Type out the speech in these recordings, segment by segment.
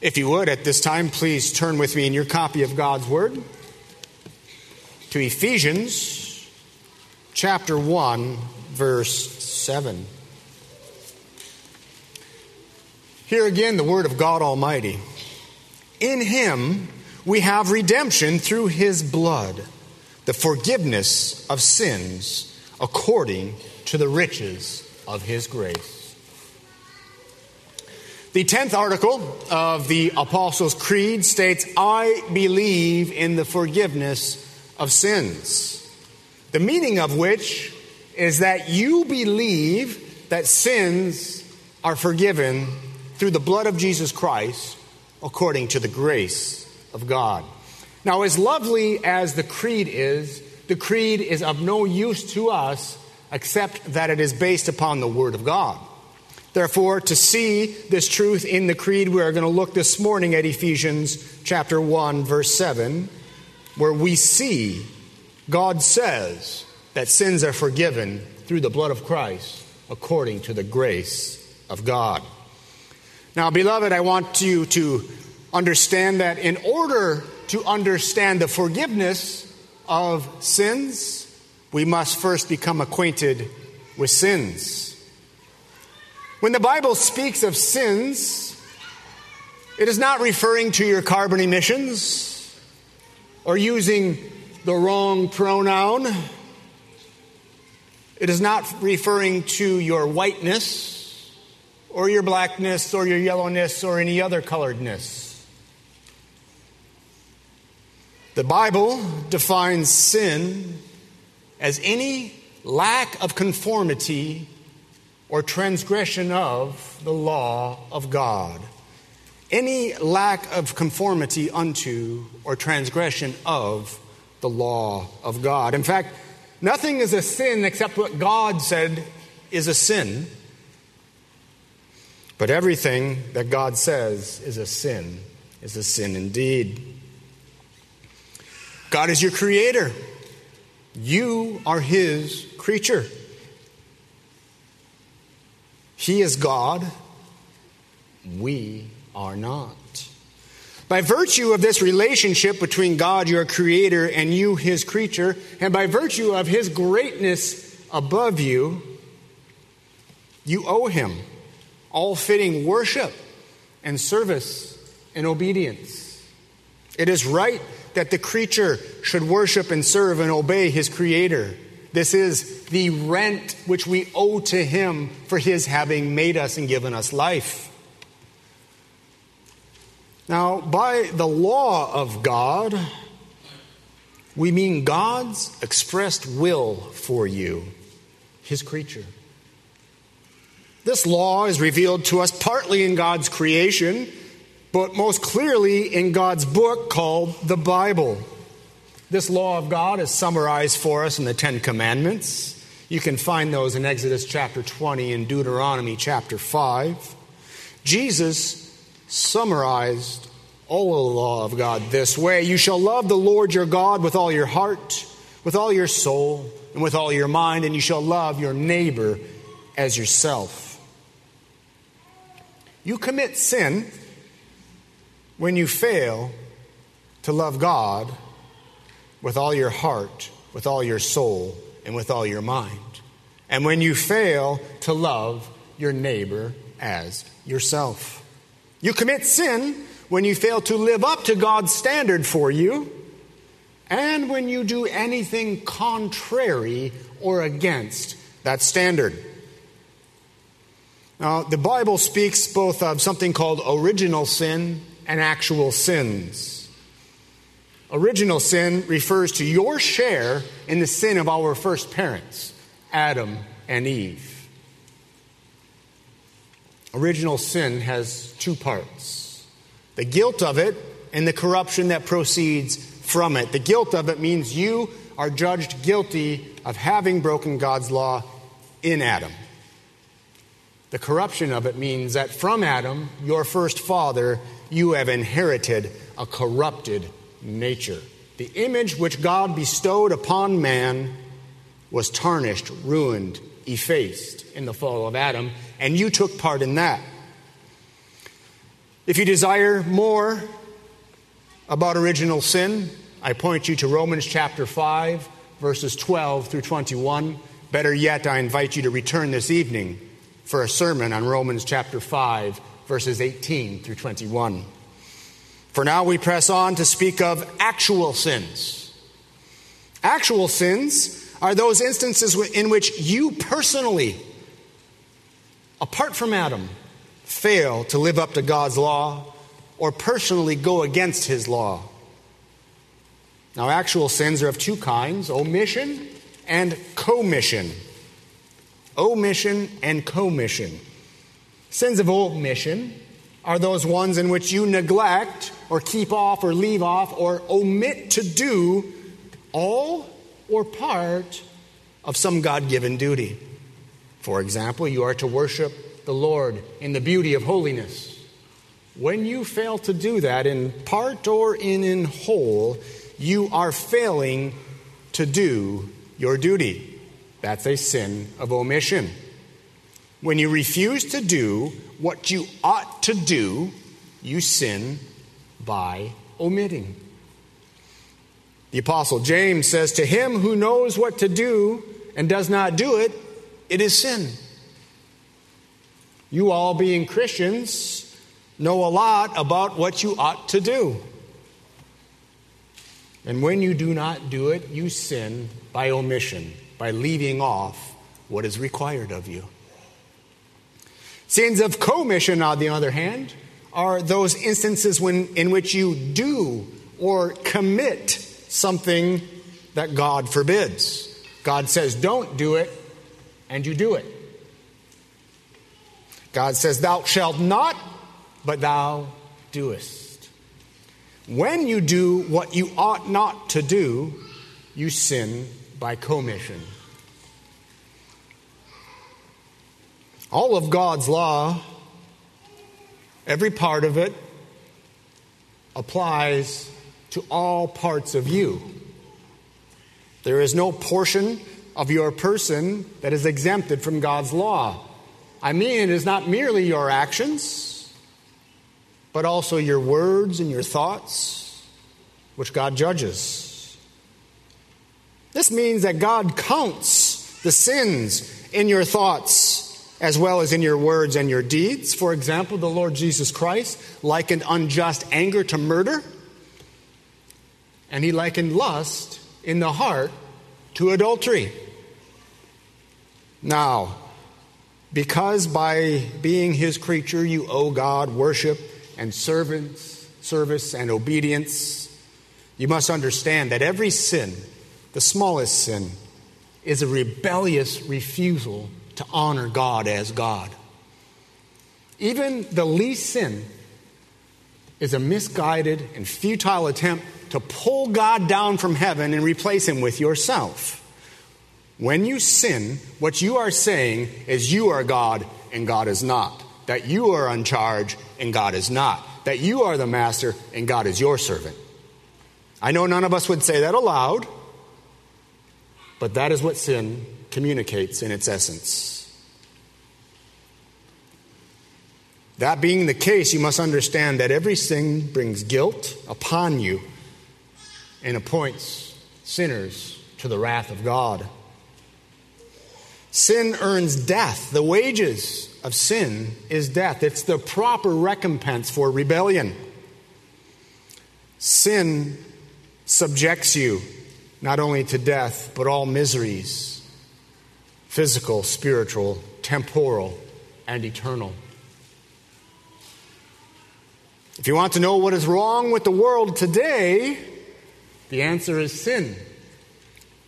If you would, at this time, please turn with me in your copy of God's Word to Ephesians chapter 1, verse 7. Here again, the Word of God Almighty. In Him we have redemption through His blood, the forgiveness of sins according to the riches of His grace. The 10th article of the Apostles' Creed states, I believe in the forgiveness of sins. The meaning of which is that you believe that sins are forgiven through the blood of Jesus Christ according to the grace of God. Now, as lovely as the creed is, the creed is of no use to us except that it is based upon the Word of God. Therefore, to see this truth in the creed, we are going to look this morning at Ephesians chapter 1 verse 7, where we see God says that sins are forgiven through the blood of Christ according to the grace of God. Now, beloved, I want you to understand that in order to understand the forgiveness of sins, we must first become acquainted with sins. When the Bible speaks of sins, it is not referring to your carbon emissions or using the wrong pronoun. It is not referring to your whiteness or your blackness or your yellowness or any other coloredness. The Bible defines sin as any lack of conformity or transgression of the law of God. Any lack of conformity unto or transgression of the law of God. In fact, nothing is a sin except what God said is a sin. But everything that God says is a sin is a sin indeed. God is your creator. You are his creature. He is God, we are not. By virtue of this relationship between God, your creator, and you, his creature, and by virtue of his greatness above you, you owe him all fitting worship and service and obedience. It is right that the creature should worship and serve and obey his creator. This is the rent which we owe to Him for His having made us and given us life. Now, by the law of God, we mean God's expressed will for you, His creature. This law is revealed to us partly in God's creation, but most clearly in God's book called the Bible. This law of God is summarized for us in the Ten Commandments. You can find those in Exodus chapter 20 and Deuteronomy chapter 5. Jesus summarized all the law of God this way You shall love the Lord your God with all your heart, with all your soul, and with all your mind, and you shall love your neighbor as yourself. You commit sin when you fail to love God with all your heart, with all your soul, and with all your mind. And when you fail to love your neighbor as yourself, you commit sin when you fail to live up to God's standard for you, and when you do anything contrary or against that standard. Now, the Bible speaks both of something called original sin and actual sins. Original sin refers to your share in the sin of our first parents, Adam and Eve. Original sin has two parts the guilt of it and the corruption that proceeds from it. The guilt of it means you are judged guilty of having broken God's law in Adam. The corruption of it means that from Adam, your first father, you have inherited a corrupted nature. The image which God bestowed upon man was tarnished, ruined, effaced in the fall of Adam, and you took part in that. If you desire more about original sin, I point you to Romans chapter 5, verses 12 through 21. Better yet, I invite you to return this evening for a sermon on Romans chapter 5, verses 18 through 21. For now, we press on to speak of actual sins. Actual sins are those instances in which you personally, apart from Adam, fail to live up to God's law or personally go against his law. Now, actual sins are of two kinds omission and commission. Omission and commission. Sins of omission are those ones in which you neglect or keep off or leave off or omit to do all or part of some God given duty. For example, you are to worship the Lord in the beauty of holiness. When you fail to do that in part or in, in whole, you are failing to do your duty. That's a sin of omission. When you refuse to do what you ought to do, you sin by omitting. The Apostle James says, To him who knows what to do and does not do it, it is sin. You all, being Christians, know a lot about what you ought to do. And when you do not do it, you sin by omission, by leaving off what is required of you. Sins of commission, on the other hand, are those instances when, in which you do or commit something that God forbids. God says, don't do it, and you do it. God says, Thou shalt not, but thou doest. When you do what you ought not to do, you sin by commission. All of God's law, every part of it, applies to all parts of you. There is no portion of your person that is exempted from God's law. I mean, it is not merely your actions, but also your words and your thoughts, which God judges. This means that God counts the sins in your thoughts as well as in your words and your deeds. For example, the Lord Jesus Christ likened unjust anger to murder, and he likened lust in the heart to adultery. Now, because by being his creature you owe God worship and servants, service and obedience, you must understand that every sin, the smallest sin, is a rebellious refusal to honor God as God. Even the least sin is a misguided and futile attempt to pull God down from heaven and replace him with yourself. When you sin, what you are saying is you are God and God is not. That you are in charge and God is not. That you are the master and God is your servant. I know none of us would say that aloud, but that is what sin communicates in its essence. That being the case, you must understand that every sin brings guilt upon you and appoints sinners to the wrath of God. Sin earns death. The wages of sin is death. It's the proper recompense for rebellion. Sin subjects you not only to death, but all miseries physical, spiritual, temporal, and eternal. If you want to know what is wrong with the world today, the answer is sin,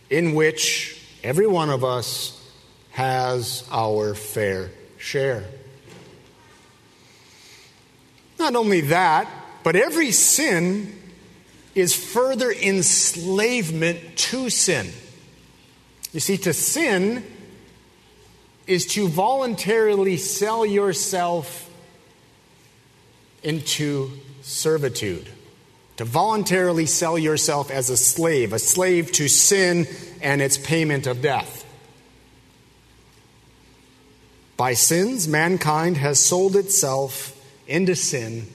in which every one of us has our fair share. Not only that, but every sin is further enslavement to sin. You see, to sin is to voluntarily sell yourself into servitude, to voluntarily sell yourself as a slave, a slave to sin and its payment of death. By sins, mankind has sold itself into sin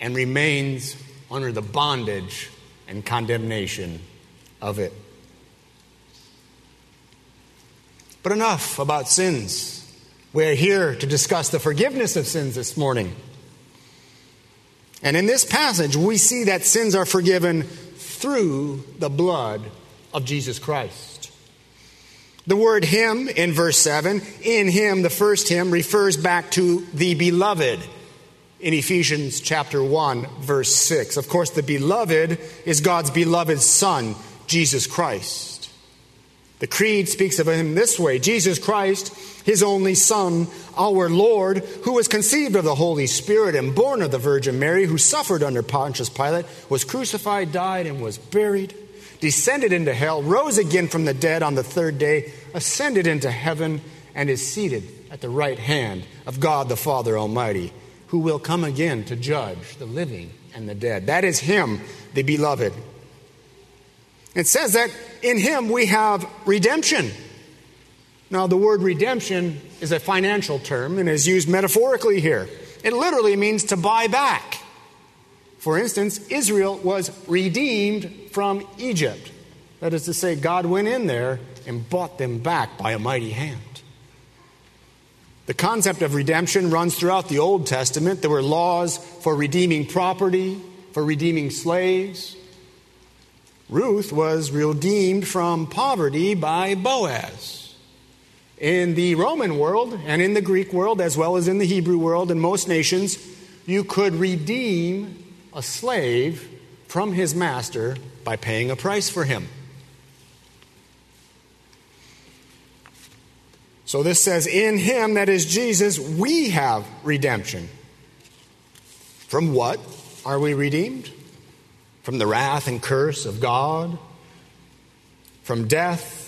and remains under the bondage and condemnation of it. But enough about sins. We're here to discuss the forgiveness of sins this morning. And in this passage, we see that sins are forgiven through the blood of Jesus Christ. The word him in verse 7, in him, the first him, refers back to the beloved in Ephesians chapter 1, verse 6. Of course, the beloved is God's beloved Son, Jesus Christ. The Creed speaks of him this way Jesus Christ, his only Son, our Lord, who was conceived of the Holy Spirit and born of the Virgin Mary, who suffered under Pontius Pilate, was crucified, died, and was buried, descended into hell, rose again from the dead on the third day, ascended into heaven, and is seated at the right hand of God the Father Almighty, who will come again to judge the living and the dead. That is Him, the beloved. It says that in him we have redemption. Now, the word redemption is a financial term and is used metaphorically here. It literally means to buy back. For instance, Israel was redeemed from Egypt. That is to say, God went in there and bought them back by a mighty hand. The concept of redemption runs throughout the Old Testament. There were laws for redeeming property, for redeeming slaves, Ruth was redeemed from poverty by Boaz. In the Roman world and in the Greek world, as well as in the Hebrew world and most nations, you could redeem a slave from his master by paying a price for him. So this says, In him, that is Jesus, we have redemption. From what are we redeemed? from the wrath and curse of God, from death,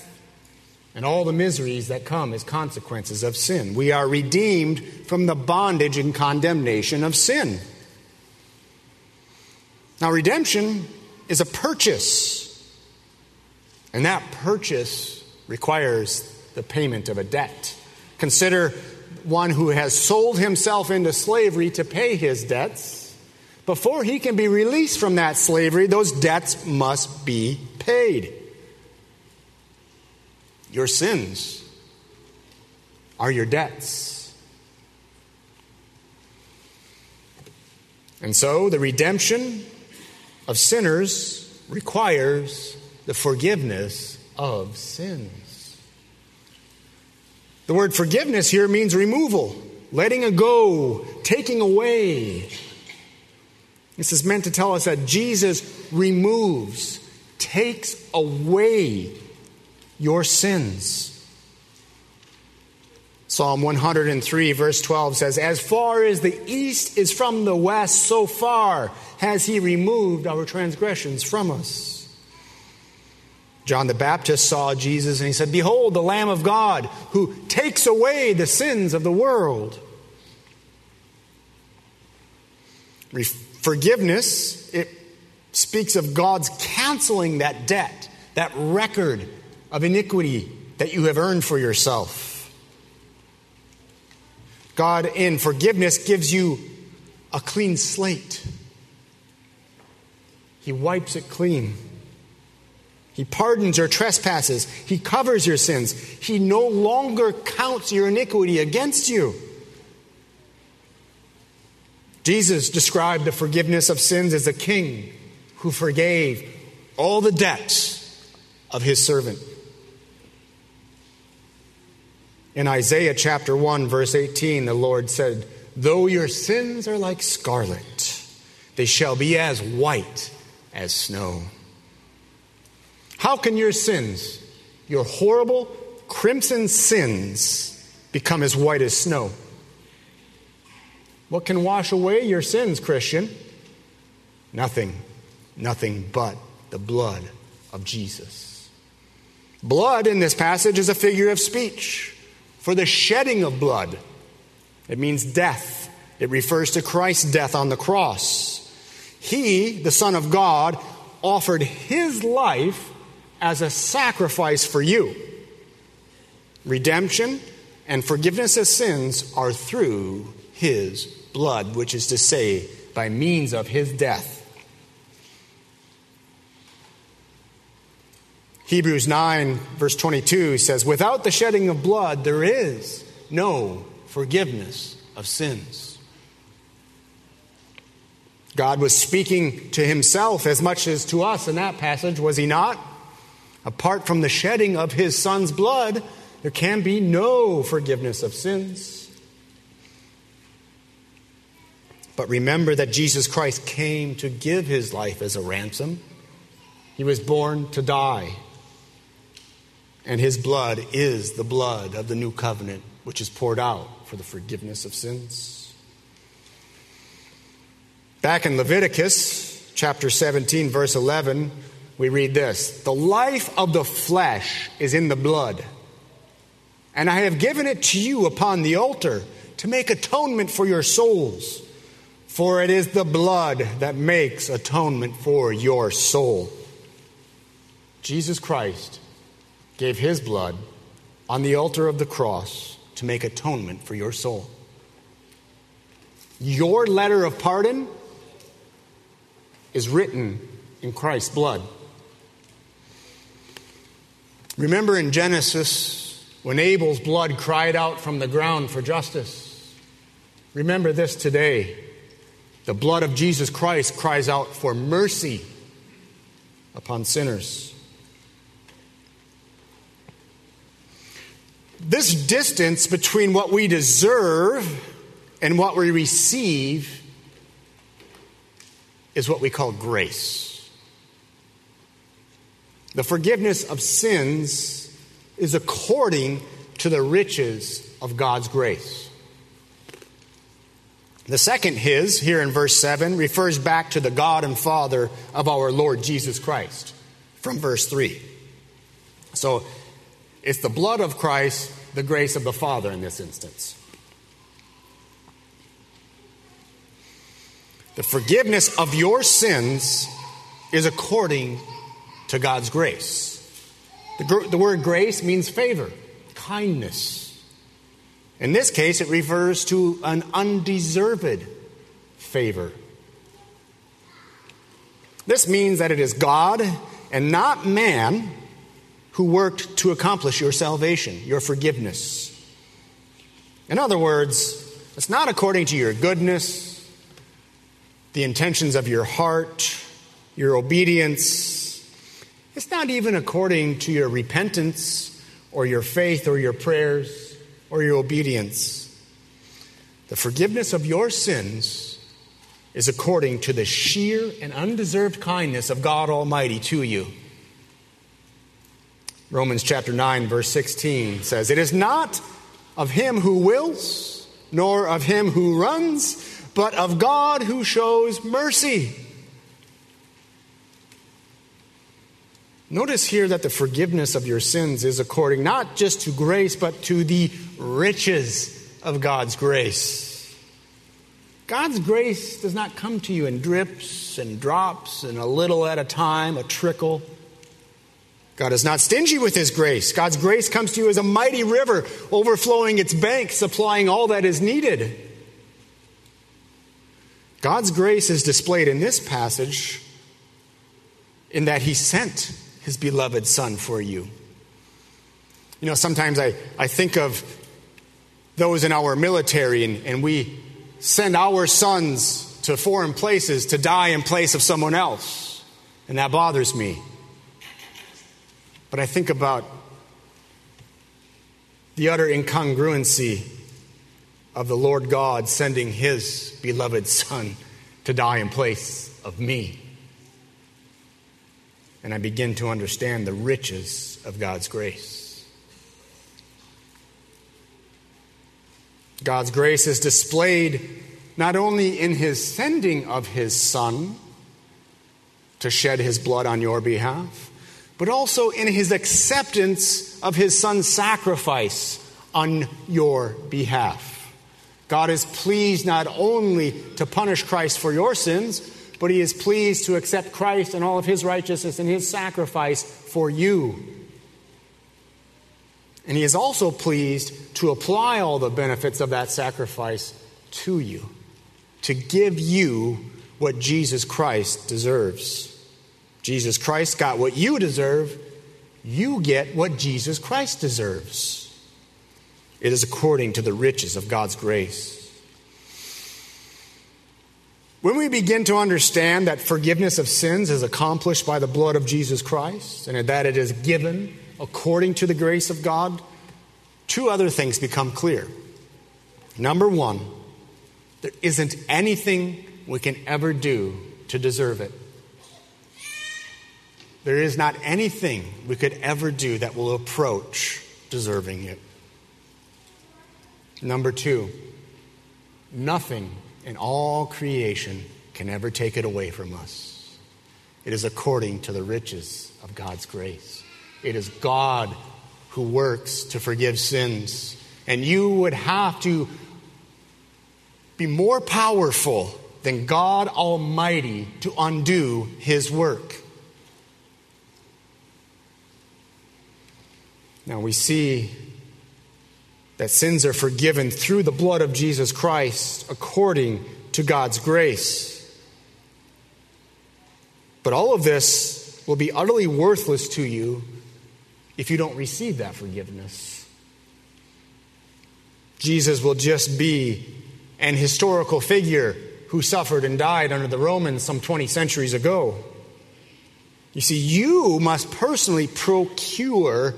and all the miseries that come as consequences of sin. We are redeemed from the bondage and condemnation of sin. Now, redemption is a purchase, and that purchase requires the payment of a debt. Consider one who has sold himself into slavery to pay his debts before he can be released from that slavery, those debts must be paid. Your sins are your debts. And so the redemption of sinners requires the forgiveness of sins. The word forgiveness here means removal, letting go, taking away, this is meant to tell us that Jesus removes, takes away your sins. Psalm 103, verse 12 says, As far as the east is from the west, so far has he removed our transgressions from us. John the Baptist saw Jesus and he said, Behold, the Lamb of God who takes away the sins of the world. Forgiveness, it speaks of God's canceling that debt, that record of iniquity that you have earned for yourself. God, in forgiveness, gives you a clean slate. He wipes it clean. He pardons your trespasses. He covers your sins. He no longer counts your iniquity against you. Jesus described the forgiveness of sins as a king who forgave all the debts of his servant. In Isaiah chapter 1, verse 18, the Lord said, Though your sins are like scarlet, they shall be as white as snow. How can your sins, your horrible crimson sins, become as white as snow? What can wash away your sins, Christian? Nothing, nothing but the blood of Jesus. Blood in this passage is a figure of speech for the shedding of blood. It means death. It refers to Christ's death on the cross. He, the Son of God, offered his life as a sacrifice for you. Redemption and forgiveness of sins are through his blood, which is to say, by means of his death. Hebrews 9, verse 22 says, Without the shedding of blood, there is no forgiveness of sins. God was speaking to himself as much as to us in that passage, was he not? Apart from the shedding of his son's blood, there can be no forgiveness of sins. But remember that Jesus Christ came to give his life as a ransom. He was born to die. And his blood is the blood of the new covenant, which is poured out for the forgiveness of sins. Back in Leviticus chapter 17, verse 11, we read this The life of the flesh is in the blood, and I have given it to you upon the altar to make atonement for your souls. For it is the blood that makes atonement for your soul. Jesus Christ gave his blood on the altar of the cross to make atonement for your soul. Your letter of pardon is written in Christ's blood. Remember in Genesis when Abel's blood cried out from the ground for justice? Remember this today. The blood of Jesus Christ cries out for mercy upon sinners. This distance between what we deserve and what we receive is what we call grace. The forgiveness of sins is according to the riches of God's grace. The second his, here in verse 7, refers back to the God and Father of our Lord Jesus Christ from verse 3. So it's the blood of Christ, the grace of the Father in this instance. The forgiveness of your sins is according to God's grace. The, the, word grace means favor, kindness. In this case, it refers to an undeserved favor. This means that it is God and not man who worked to accomplish your salvation, your forgiveness. In other words, it's not according to your goodness, the intentions of your heart, your obedience. It's not even according to your repentance or your faith or your prayers or your obedience. The forgiveness of your sins is according to the sheer and undeserved kindness of God Almighty to you. Romans chapter 9, verse 16 says, It is not of him who wills, nor of him who runs, but of God who shows mercy. Notice here that the forgiveness of your sins is according not just to grace, but to the riches of God's grace. God's grace does not come to you in drips and drops and a little at a time, a trickle. God is not stingy with His grace. God's grace comes to you as a mighty river, overflowing its banks, supplying all that is needed. God's grace is displayed in this passage in that He sent His beloved Son for you. You know, sometimes I, I think of those in our military, and, and we send our sons to foreign places to die in place of someone else, and that bothers me. But I think about the utter incongruency of the Lord God sending his beloved Son to die in place of me. And I begin to understand the riches of God's grace. God's grace is displayed not only in his sending of his Son to shed his blood on your behalf but also in his acceptance of his son's sacrifice on your behalf. God is pleased not only to punish Christ for your sins, but he is pleased to accept Christ and all of his righteousness and his sacrifice for you. And he is also pleased to apply all the benefits of that sacrifice to you, to give you what Jesus Christ deserves. Jesus Christ got what you deserve, you get what Jesus Christ deserves. It is according to the riches of God's grace. When we begin to understand that forgiveness of sins is accomplished by the blood of Jesus Christ and that it is given according to the grace of God, two other things become clear. Number one, there isn't anything we can ever do to deserve it. There is not anything we could ever do that will approach deserving it. Number two, nothing in all creation can ever take it away from us. It is according to the riches of God's grace. It is God who works to forgive sins. And you would have to be more powerful than God Almighty to undo His work. Now we see that sins are forgiven through the blood of Jesus Christ according to God's grace. But all of this will be utterly worthless to you if you don't receive that forgiveness. Jesus will just be an historical figure who suffered and died under the Romans some 20 centuries ago. You see, you must personally procure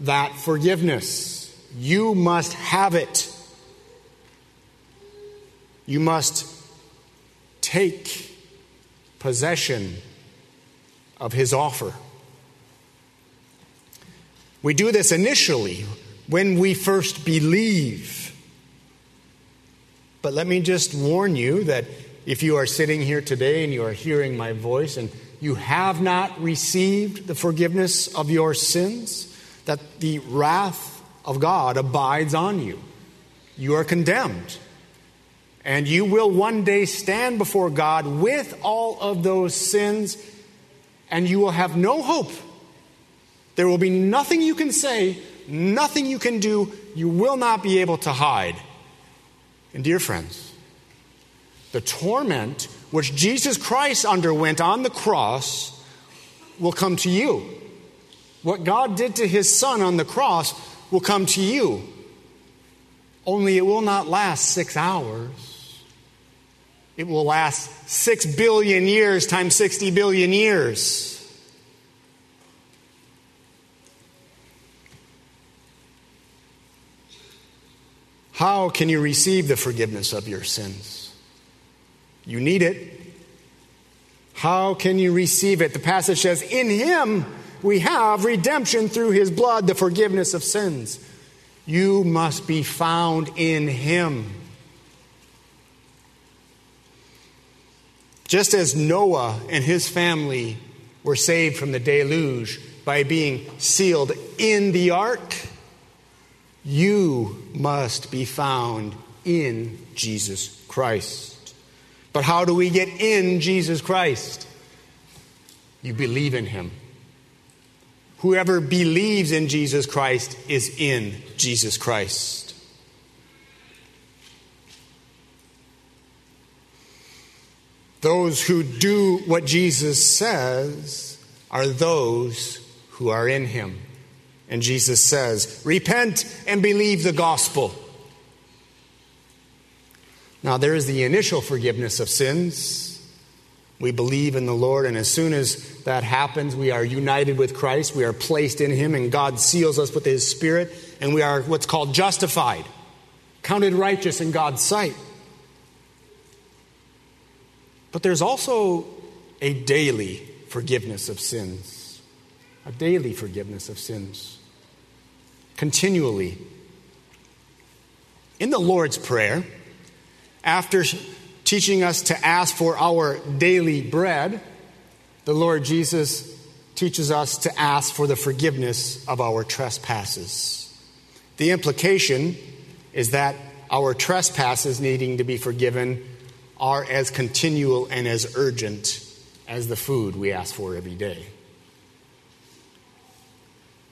that forgiveness. You must have it. You must take possession of his offer. We do this initially when we first believe. But let me just warn you that if you are sitting here today and you are hearing my voice and you have not received the forgiveness of your sins, that the wrath of God abides on you. You are condemned. And you will one day stand before God with all of those sins, and you will have no hope. There will be nothing you can say, nothing you can do. You will not be able to hide. And, dear friends, the torment which Jesus Christ underwent on the cross will come to you. What God did to his son on the cross will come to you. Only it will not last six hours. It will last six billion years times 60 billion years. How can you receive the forgiveness of your sins? You need it. How can you receive it? The passage says, In Him we have redemption through his blood, the forgiveness of sins. You must be found in him. Just as Noah and his family were saved from the deluge by being sealed in the ark, you must be found in Jesus Christ. But how do we get in Jesus Christ? You believe in him. Whoever believes in Jesus Christ is in Jesus Christ. Those who do what Jesus says are those who are in him. And Jesus says, Repent and believe the gospel. Now, there is the initial forgiveness of sins we believe in the Lord, and as soon as that happens, we are united with Christ. We are placed in Him, and God seals us with His Spirit, and we are what's called justified, counted righteous in God's sight. But there's also a daily forgiveness of sins, a daily forgiveness of sins, continually. In the Lord's Prayer, after teaching us to ask for our daily bread, the Lord Jesus teaches us to ask for the forgiveness of our trespasses. The implication is that our trespasses needing to be forgiven are as continual and as urgent as the food we ask for every day.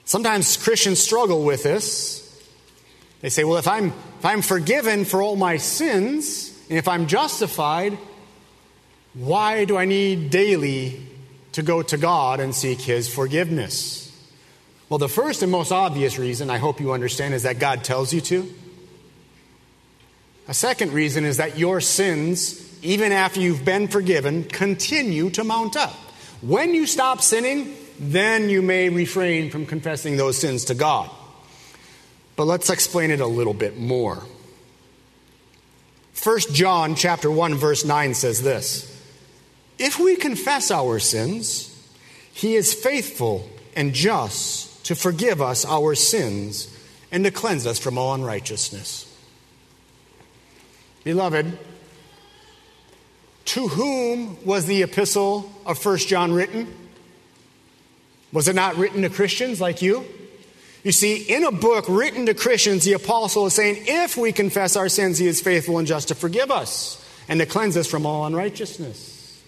Sometimes Christians struggle with this. They say, well, if I'm, if I'm forgiven for all my sins, And if I'm justified, why do I need daily to go to God and seek His forgiveness? Well, the first and most obvious reason, I hope you understand, is that God tells you to. A second reason is that your sins, even after you've been forgiven, continue to mount up. When you stop sinning, then you may refrain from confessing those sins to God. But let's explain it a little bit more. 1 John chapter 1 verse 9 says this: If we confess our sins, he is faithful and just to forgive us our sins and to cleanse us from all unrighteousness. Beloved, to whom was the epistle of 1 John written? Was it not written to Christians like you? You see, in a book written to Christians, the apostle is saying, if we confess our sins, he is faithful and just to forgive us and to cleanse us from all unrighteousness.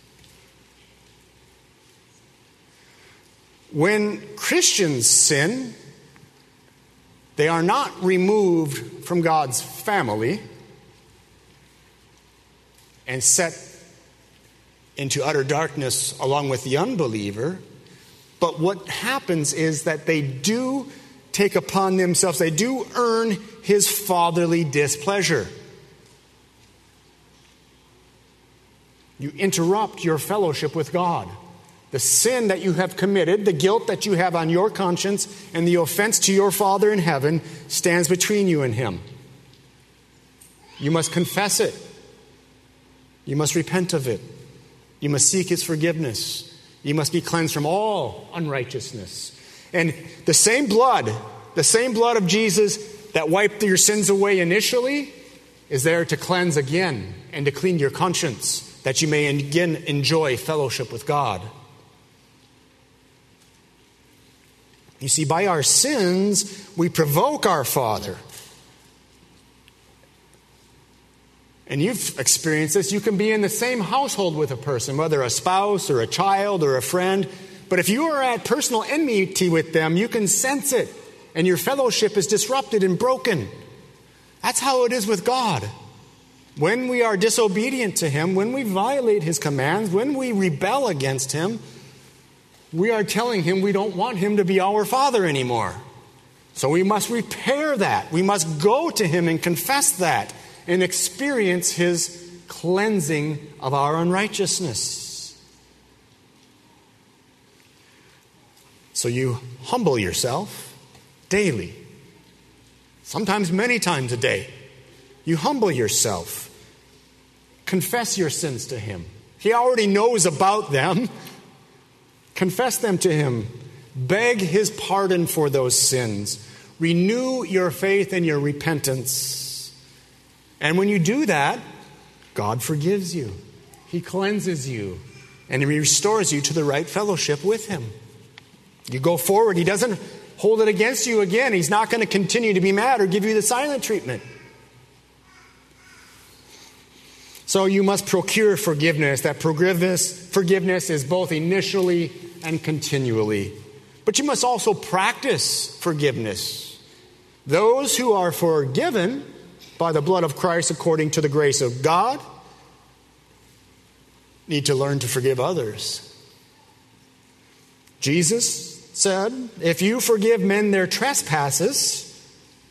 When Christians sin, they are not removed from God's family and set into utter darkness along with the unbeliever. But what happens is that they do take upon themselves, they do earn his fatherly displeasure. You interrupt your fellowship with God. The sin that you have committed, the guilt that you have on your conscience, and the offense to your Father in heaven stands between you and Him. You must confess it. You must repent of it. You must seek his forgiveness. You must be cleansed from all unrighteousness. And the same blood, the same blood of Jesus that wiped your sins away initially, is there to cleanse again and to clean your conscience that you may again enjoy fellowship with God. You see, by our sins, we provoke our Father and you've experienced this, you can be in the same household with a person, whether a spouse or a child or a friend. But if you are at personal enmity with them, you can sense it, and your fellowship is disrupted and broken. That's how it is with God. When we are disobedient to Him, when we violate His commands, when we rebel against Him, we are telling Him we don't want Him to be our Father anymore. So we must repair that. We must go to Him and confess that and experience his cleansing of our unrighteousness. So you humble yourself daily, sometimes many times a day. You humble yourself, confess your sins to him. He already knows about them. Confess them to him. Beg his pardon for those sins. Renew your faith and your repentance. And when you do that, God forgives you, He cleanses you, and He restores you to the right fellowship with Him. You go forward, He doesn't hold it against you again. He's not going to continue to be mad or give you the silent treatment. So you must procure forgiveness. That forgiveness, forgiveness is both initially and continually. But you must also practice forgiveness. Those who are forgiven by the blood of Christ according to the grace of God need to learn to forgive others. Jesus said, If you forgive men their trespasses,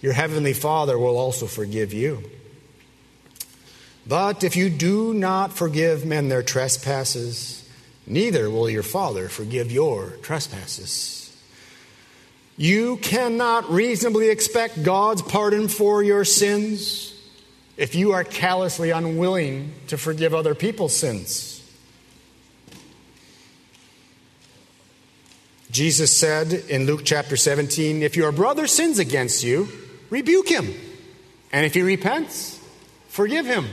your heavenly Father will also forgive you. But if you do not forgive men their trespasses, neither will your Father forgive your trespasses. You cannot reasonably expect God's pardon for your sins if you are callously unwilling to forgive other people's sins. Jesus said in Luke chapter 17 If your brother sins against you, rebuke him. And if he repents, forgive him.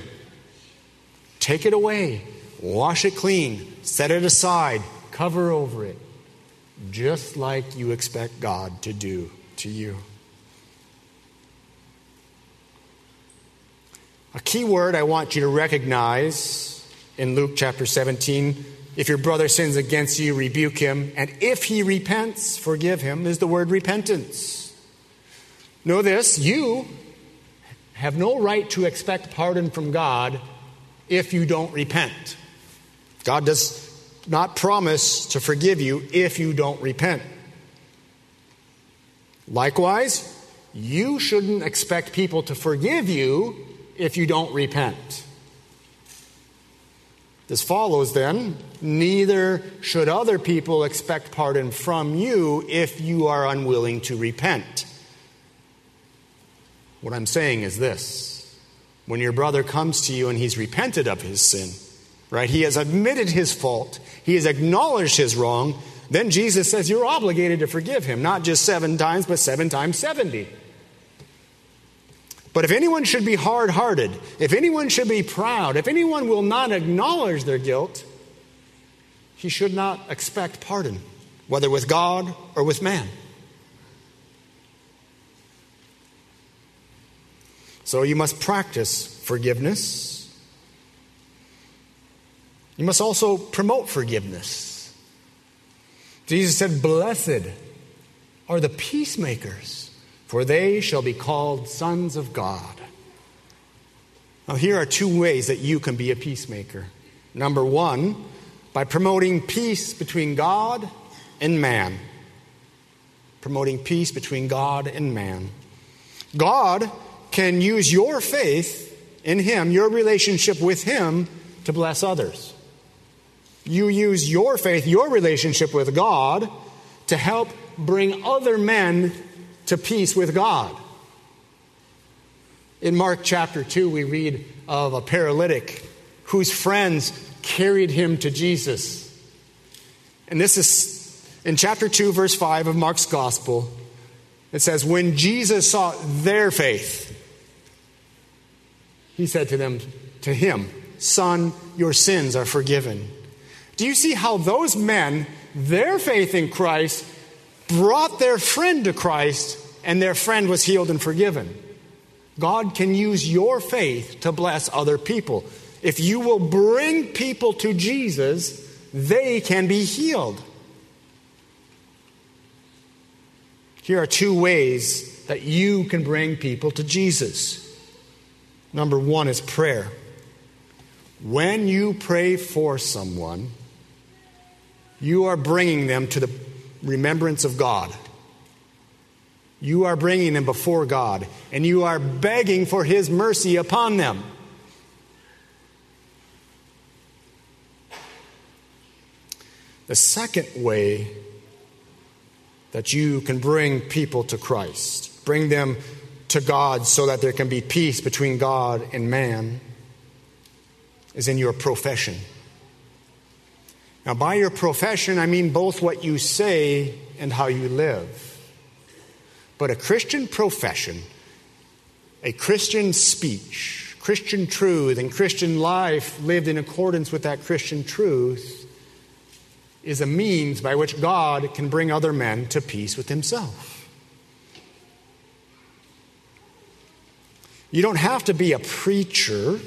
Take it away, wash it clean, set it aside, cover over it just like you expect God to do to you. A key word I want you to recognize in Luke chapter 17 if your brother sins against you, rebuke him, and if he repents, forgive him, is the word repentance. Know this you have no right to expect pardon from God if you don't repent. God does not promise to forgive you if you don't repent. Likewise, you shouldn't expect people to forgive you if you don't repent. This follows then, neither should other people expect pardon from you if you are unwilling to repent. What I'm saying is this when your brother comes to you and he's repented of his sin, right? He has admitted his fault, he has acknowledged his wrong, then Jesus says you're obligated to forgive him, not just seven times, but seven times 70. But if anyone should be hard hearted, if anyone should be proud, if anyone will not acknowledge their guilt, he should not expect pardon, whether with God or with man. So you must practice forgiveness. You must also promote forgiveness. Jesus said, Blessed are the peacemakers for they shall be called sons of God. Now, here are two ways that you can be a peacemaker. Number one, by promoting peace between God and man. Promoting peace between God and man. God can use your faith in Him, your relationship with Him, to bless others. You use your faith, your relationship with God, to help bring other men to peace with God. In Mark chapter 2, we read of a paralytic whose friends carried him to Jesus. And this is in chapter 2, verse 5 of Mark's gospel. It says, When Jesus saw their faith, he said to them, to him, Son, your sins are forgiven. Do you see how those men, their faith in Christ, brought their friend to Christ, and their friend was healed and forgiven. God can use your faith to bless other people. If you will bring people to Jesus, they can be healed. Here are two ways that you can bring people to Jesus. Number one is prayer. When you pray for someone, you are bringing them to the remembrance of God. You are bringing them before God, and you are begging for His mercy upon them. The second way that you can bring people to Christ, bring them to God so that there can be peace between God and man, is in your profession. Now, by your profession, I mean both what you say and how you live. But a Christian profession, a Christian speech, Christian truth, and Christian life lived in accordance with that Christian truth is a means by which God can bring other men to peace with Himself. You don't have to be a preacher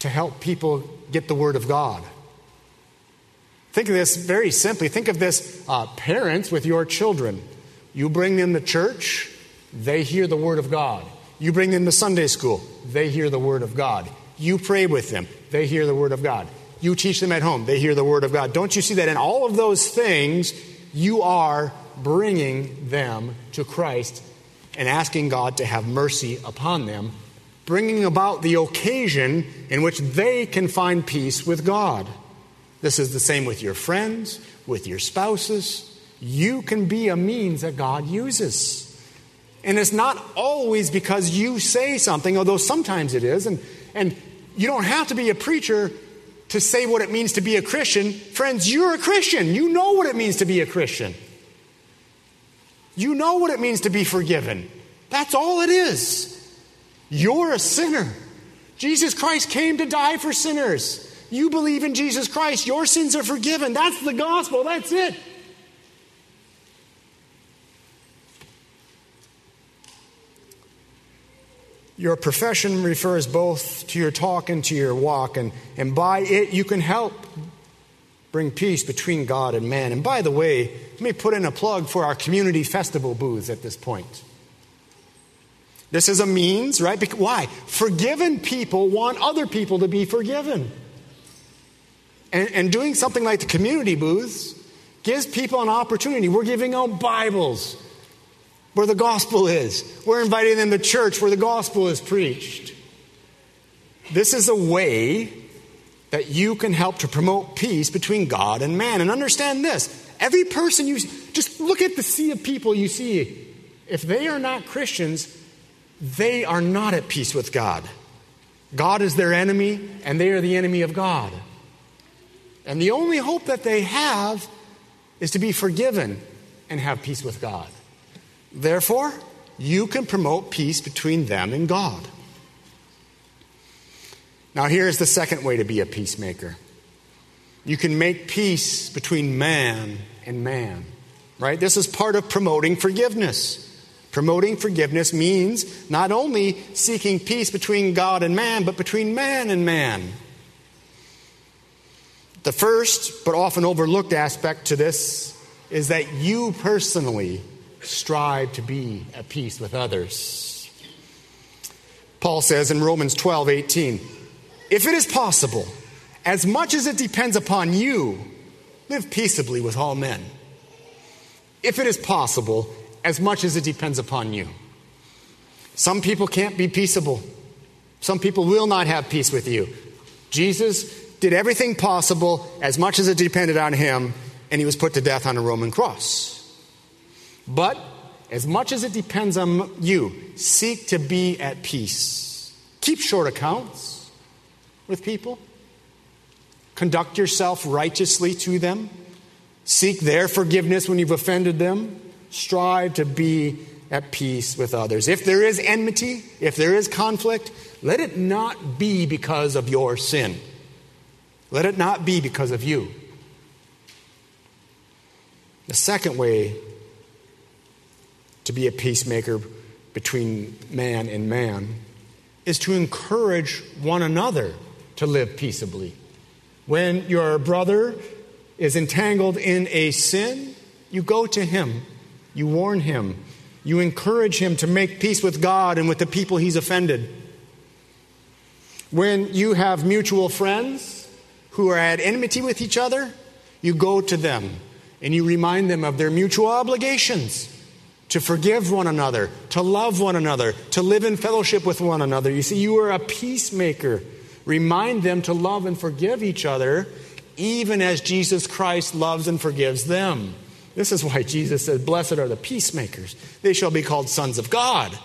to help people get the Word of God. Think of this very simply. Think of this uh, parents with your children. You bring them to church, they hear the Word of God. You bring them to Sunday school, they hear the Word of God. You pray with them, they hear the Word of God. You teach them at home, they hear the Word of God. Don't you see that in all of those things, you are bringing them to Christ and asking God to have mercy upon them, bringing about the occasion in which they can find peace with God. This is the same with your friends, with your spouses. You can be a means that God uses. And it's not always because you say something, although sometimes it is. And, and you don't have to be a preacher to say what it means to be a Christian. Friends, you're a Christian. You know what it means to be a Christian. You know what it means to be forgiven. That's all it is. You're a sinner. Jesus Christ came to die for sinners. You believe in Jesus Christ, your sins are forgiven. That's the gospel. That's it. Your profession refers both to your talk and to your walk, and, and by it you can help bring peace between God and man. And by the way, let me put in a plug for our community festival booths at this point. This is a means, right? Because, why? Forgiven people want other people to be forgiven. And, and doing something like the community booths gives people an opportunity. We're giving out Bibles where the gospel is, we're inviting them to church where the gospel is preached. This is a way that you can help to promote peace between God and man. And understand this every person you just look at the sea of people you see. If they are not Christians, they are not at peace with God. God is their enemy, and they are the enemy of God. And the only hope that they have is to be forgiven and have peace with God. Therefore, you can promote peace between them and God. Now, here's the second way to be a peacemaker you can make peace between man and man, right? This is part of promoting forgiveness. Promoting forgiveness means not only seeking peace between God and man, but between man and man. The first, but often overlooked aspect to this is that you personally strive to be at peace with others. Paul says in Romans 12 18, if it is possible, as much as it depends upon you, live peaceably with all men. If it is possible, as much as it depends upon you. Some people can't be peaceable. Some people will not have peace with you. Jesus did everything possible as much as it depended on him, and he was put to death on a Roman cross. But as much as it depends on you, seek to be at peace. Keep short accounts with people. Conduct yourself righteously to them. Seek their forgiveness when you've offended them. Strive to be at peace with others. If there is enmity, if there is conflict, let it not be because of your sin. Let it not be because of you. The second way to be a peacemaker between man and man is to encourage one another to live peaceably. When your brother is entangled in a sin, you go to him, you warn him, you encourage him to make peace with God and with the people he's offended. When you have mutual friends who are at enmity with each other, you go to them and you remind them of their mutual obligations to forgive one another, to love one another, to live in fellowship with one another. You see, you are a peacemaker. Remind them to love and forgive each other, even as Jesus Christ loves and forgives them. This is why Jesus said, Blessed are the peacemakers, they shall be called sons of God.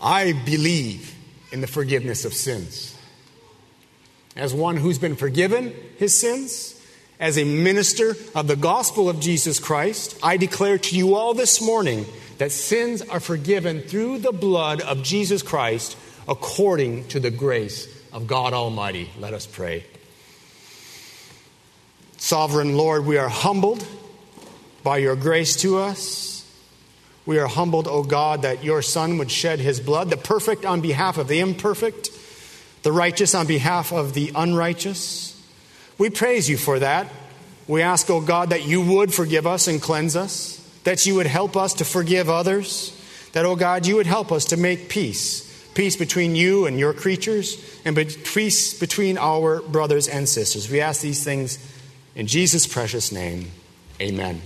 I believe in the forgiveness of sins. As one who's been forgiven his sins, as a minister of the gospel of Jesus Christ, I declare to you all this morning that sins are forgiven through the blood of Jesus Christ according to the grace of God Almighty. Let us pray. Sovereign Lord, we are humbled by your grace to us. We are humbled, O God, that your Son would shed his blood, the perfect on behalf of the imperfect, the righteous on behalf of the unrighteous. We praise you for that. We ask, oh God, that you would forgive us and cleanse us, that you would help us to forgive others, that, oh God, you would help us to make peace peace between you and your creatures, and peace between our brothers and sisters. We ask these things in Jesus' precious name. Amen.